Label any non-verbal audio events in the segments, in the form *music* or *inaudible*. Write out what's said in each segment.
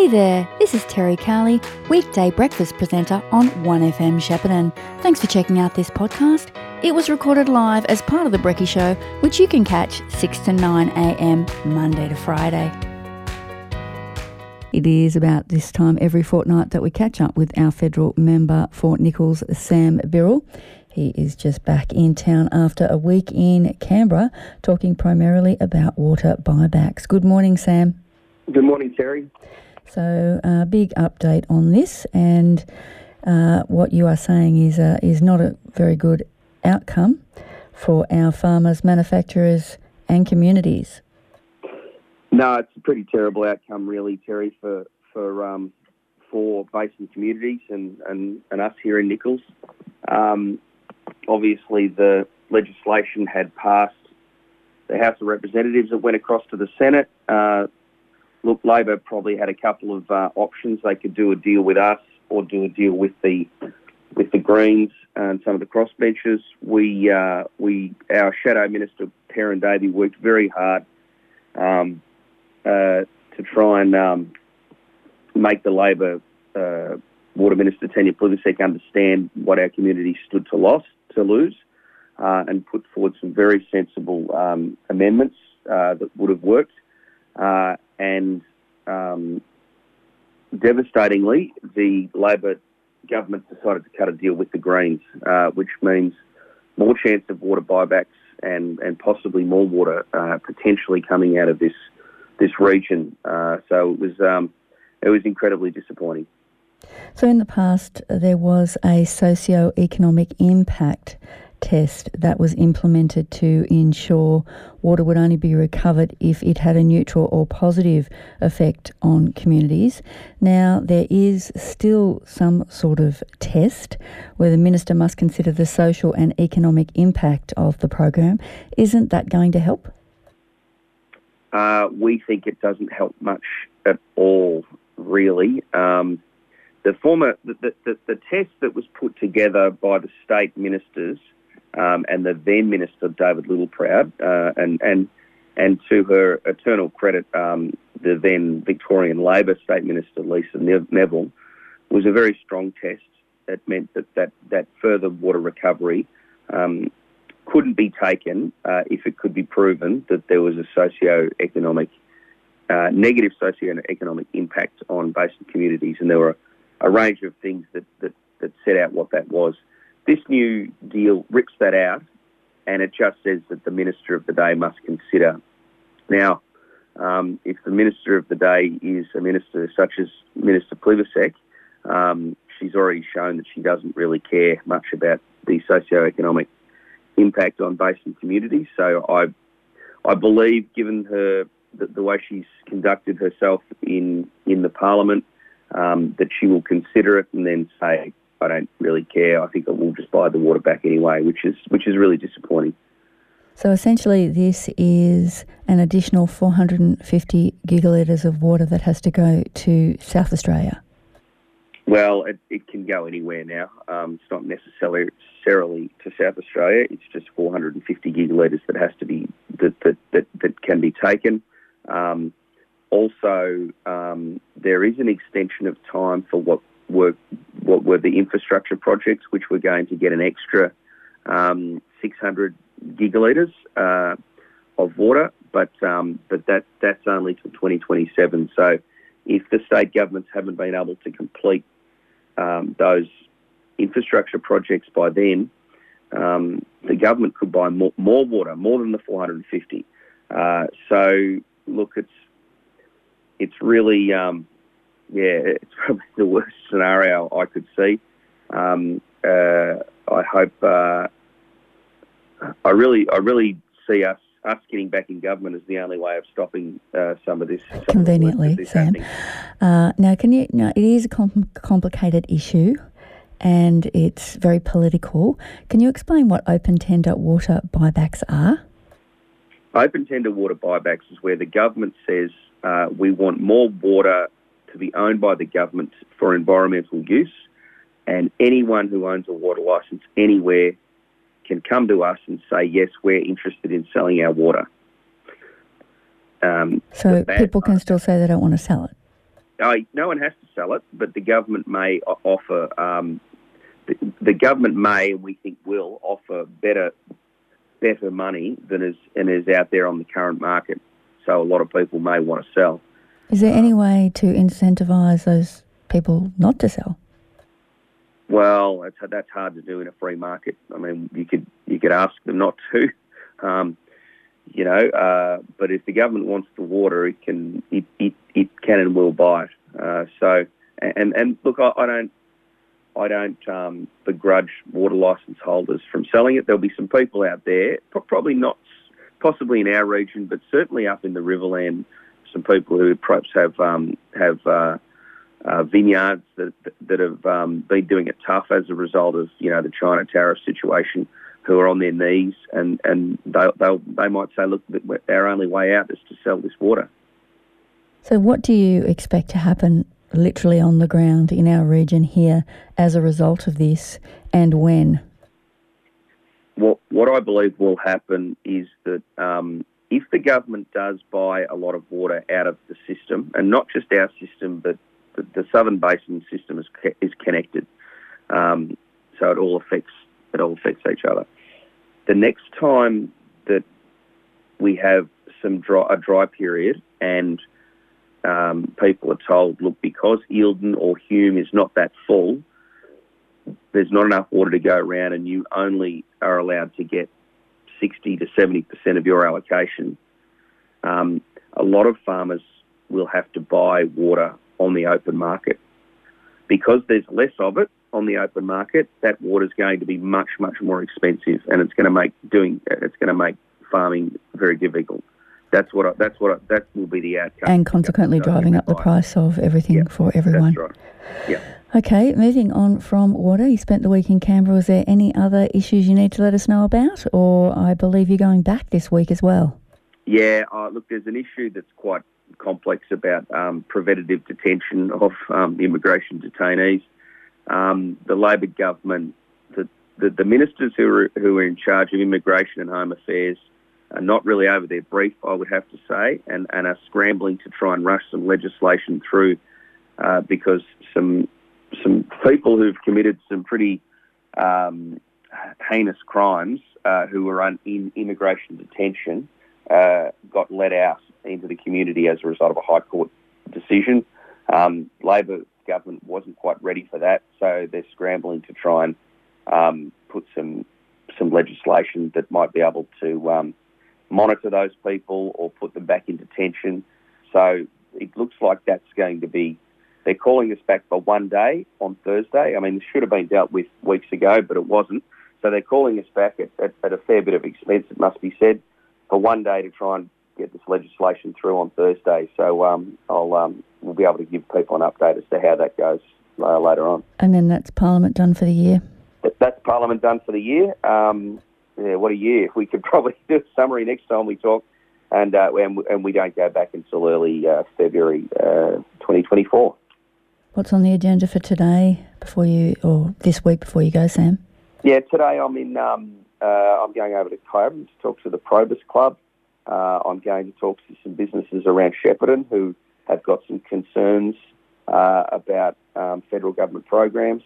Hey there, this is Terri Cowley, weekday breakfast presenter on 1FM Shepparton. Thanks for checking out this podcast. It was recorded live as part of The Brecky Show, which you can catch 6 to 9am Monday to Friday. It is about this time every fortnight that we catch up with our federal member for Nicholls, Sam Birrell. He is just back in town after a week in Canberra, talking primarily about water buybacks. Good morning, Sam. Good morning, Terri. So, a uh, big update on this, and uh, what you are saying is uh, is not a very good outcome for our farmers, manufacturers, and communities. No, it's a pretty terrible outcome, really, Terri, for for um, for basin communities and, and, and us here in Nicholls. Um, obviously, the legislation had passed the House of Representatives. It went across to the Senate. Uh, look, Labor probably had a couple of uh, options. They could do a deal with us or do a deal with the with the Greens and some of the crossbenchers. We uh, we our shadow minister Perin Davey worked very hard. Um, uh, to try and um, make the Labor uh, Water Minister Tanya Plibersek understand what our community stood to loss to lose, uh, and put forward some very sensible um, amendments uh, that would have worked. Uh, and um, devastatingly, the Labor government decided to cut a deal with the Greens, uh, which means more chance of water buybacks and, and possibly more water potentially coming out of this this region. Uh, so it was um, it was incredibly disappointing. So in the past, there was a socio-economic impact test that was implemented to ensure water would only be recovered if it had a neutral or positive effect on communities. Now, there is still some sort of test where the minister must consider the social and economic impact of the program. Isn't that going to help? Uh, we think it doesn't help much at all, really. Um, the former the, the, the, test that was put together by the state ministers um, and the then minister David Littleproud, uh, and and and to her eternal credit, um, the then Victorian Labor state minister Lisa Neville was a very strong test. That meant that that, that further water recovery um, couldn't be taken uh, if it could be proven that there was a socio-economic, uh, negative socio-economic impact on basin communities, and there were a range of things that, that, that set out what that was. This new deal rips that out, and it just says that the minister of the day must consider. Now, um, if the minister of the day is a minister such as Minister Plibersek, um, she's already shown that she doesn't really care much about the socio-economic impact on basin communities. So I, I believe, given her the, the way she's conducted herself in in the parliament, um, that she will consider it and then say, "I don't really care. I think I will just buy the water back anyway," which is which is really disappointing. So essentially, this is an additional 450 gigalitres of water that has to go to South Australia. Well, it, it can go anywhere now. Um, it's not necessarily to South Australia. It's just 450 gigalitres that has to be that that, that, that can be taken. Um, also, um, there is an extension of time for what what were the infrastructure projects, which were going to get an extra um, 600 gigalitres uh, of water, but um, but that that's only till 2027. So, if the state governments haven't been able to complete um, those infrastructure projects by then, um, the government could buy more, more, water, more than the 450. Uh, so, look, it's it's really, um, yeah, it's *laughs* probably the worst scenario I could see. Um, uh, I hope, uh, I really, I really see us us getting back in government is the only way of stopping uh, some of this. Some Conveniently, of this Sam. Uh, now, can you? Now, it is a com- complicated issue, and it's very political. Can you explain what open tender water buybacks are? Open tender water buybacks is where the government says uh, we want more water to be owned by the government for environmental use, and anyone who owns a water licence anywhere can come to us and say, yes, we're interested in selling our water. Um, so people can still say they don't want to sell it? No one has to sell it, but the government may offer. Um, the, the, government may, and we think will, offer better better money than is and is out there on the current market. So a lot of people may want to sell. Is there any way to incentivise those people not to sell? Well, that's that's hard to do in a free market. I mean, you could you could ask them not to, *laughs* um, you know. Uh, but if the government wants the water, it can it it, it can and will buy it. Uh, so and and look, I, I don't I don't um, begrudge water license holders from selling it. There'll be some people out there, probably not possibly in our region, but certainly up in the Riverland, some people who perhaps have um, have uh, uh, vineyards that that have um, been doing it tough as a result of you know the China tariff situation, who are on their knees, and and they they they might say, look, our only way out is to sell this water. So, what do you expect to happen, literally on the ground in our region here, as a result of this, and when? What what I believe will happen is that. Um, if the government does buy a lot of water out of the system, and not just our system, but the, the Southern Basin system is is connected, um, so it all affects it all affects each other. The next time that we have some dry, a dry period and um, people are told, look, because Eildon or Hume is not that full, there's not enough water to go around, and you only are allowed to get 60 to 70% of your allocation. Um, a lot of farmers will have to buy water on the open market. Because there's less of it on the open market, that water is going to be much, much more expensive, and it's going to make doing it's going to make farming very difficult. That's what I, that's what I, that will be the outcome. And consequently, driving up the price of everything yeah, for everyone. That's right. Yeah. Okay, moving on from water. You spent the week in Canberra. Was there any other issues you need to let us know about, or I believe you're going back this week as well? Yeah, uh, look, there's an issue that's quite complex about um, preventative detention of um, immigration detainees. Um, the Labor government, the, the, the, ministers who are, who are in charge of immigration and home affairs are not really over their brief, I would have to say, and, and are scrambling to try and rush some legislation through uh, because some some people who've committed some pretty um, heinous crimes uh, who were in immigration detention uh, got let out into the community as a result of a High Court decision. Um, Labor government wasn't quite ready for that, so they're scrambling to try and um, put some some legislation that might be able to um, monitor those people or put them back in detention. So it looks like that's going to be. They're calling us back for one day on Thursday. I mean, this should have been dealt with weeks ago, but it wasn't. So they're calling us back at, at, at a fair bit of expense, it must be said, for one day to try and get this legislation through on Thursday. So um, I'll um, we'll be able to give people an update as to how that goes uh, later on. And then that's Parliament done for the year. That's Parliament done for the year. Um, yeah, what a year! We could *laughs* probably do a summary next time we talk, and uh, and, and, we don't go back until early uh, February uh, 2024. What's on the agenda for today before you, or this week before you go, Sam? Yeah, today I'm in. Um, uh, I'm going over to Cobram to talk to the Probus Club. Uh, I'm going to talk to some businesses around Shepparton who have got some concerns uh, about um, federal government programs.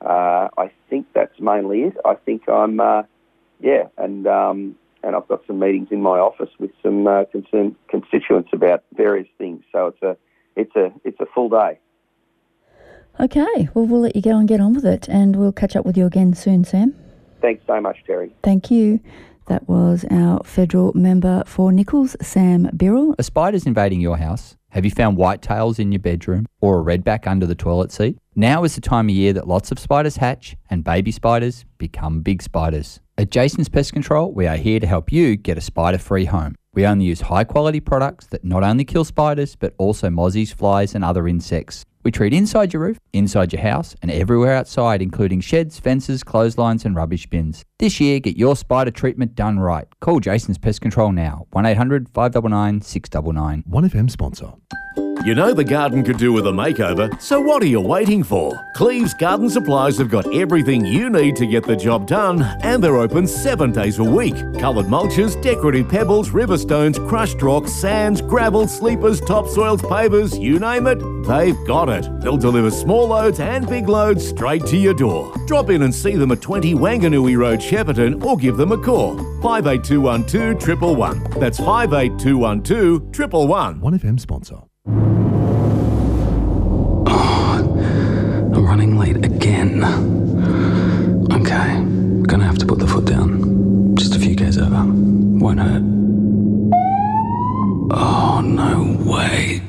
Uh, I think that's mainly it. I think I'm, uh, yeah, and um, and I've got some meetings in my office with some uh, concerned constituents about various things. So it's a it's a it's a full day. Okay, well we'll let you go and get on with it, and we'll catch up with you again soon, Sam. Thanks so much, Terri. Thank you. That was our federal member for Nicholls, Sam Birrell. A spider's invading your house. Have you found whitetails in your bedroom or a redback under the toilet seat? Now is the time of year that lots of spiders hatch and baby spiders become big spiders. At Jason's Pest Control, we are here to help you get a spider free home. We only use high quality products that not only kill spiders, but also mozzies, flies, and other insects. We treat inside your roof, inside your house, and everywhere outside, including sheds, fences, clotheslines, and rubbish bins. This year, get your spider treatment done right. Call Jason's Pest Control now. 1 800 599 699. 1FM sponsor. You know the garden could do with a makeover, so what are you waiting for? Cleves Garden Supplies have got everything you need to get the job done, and they're open seven days a week. Coloured mulches, decorative pebbles, river stones, crushed rocks, sands, gravel, sleepers, topsoils, pavers, you name it, they've got it. They'll deliver small loads and big loads straight to your door. Drop in and see them at 20 Wanganui Road, Shepparton, or give them a call. 58212 111. That's 58212 111. 1FM sponsor. Oh, I'm running late again. Okay, gonna have to put the foot down. Just a few k's over. Won't hurt. Oh, no way.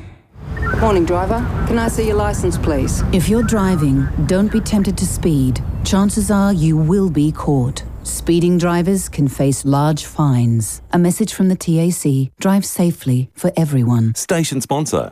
Morning, driver. Can I see your license, please? If you're driving, don't be tempted to speed. Chances are you will be caught. Speeding drivers can face large fines. A message from the TAC drive safely for everyone. Station sponsor.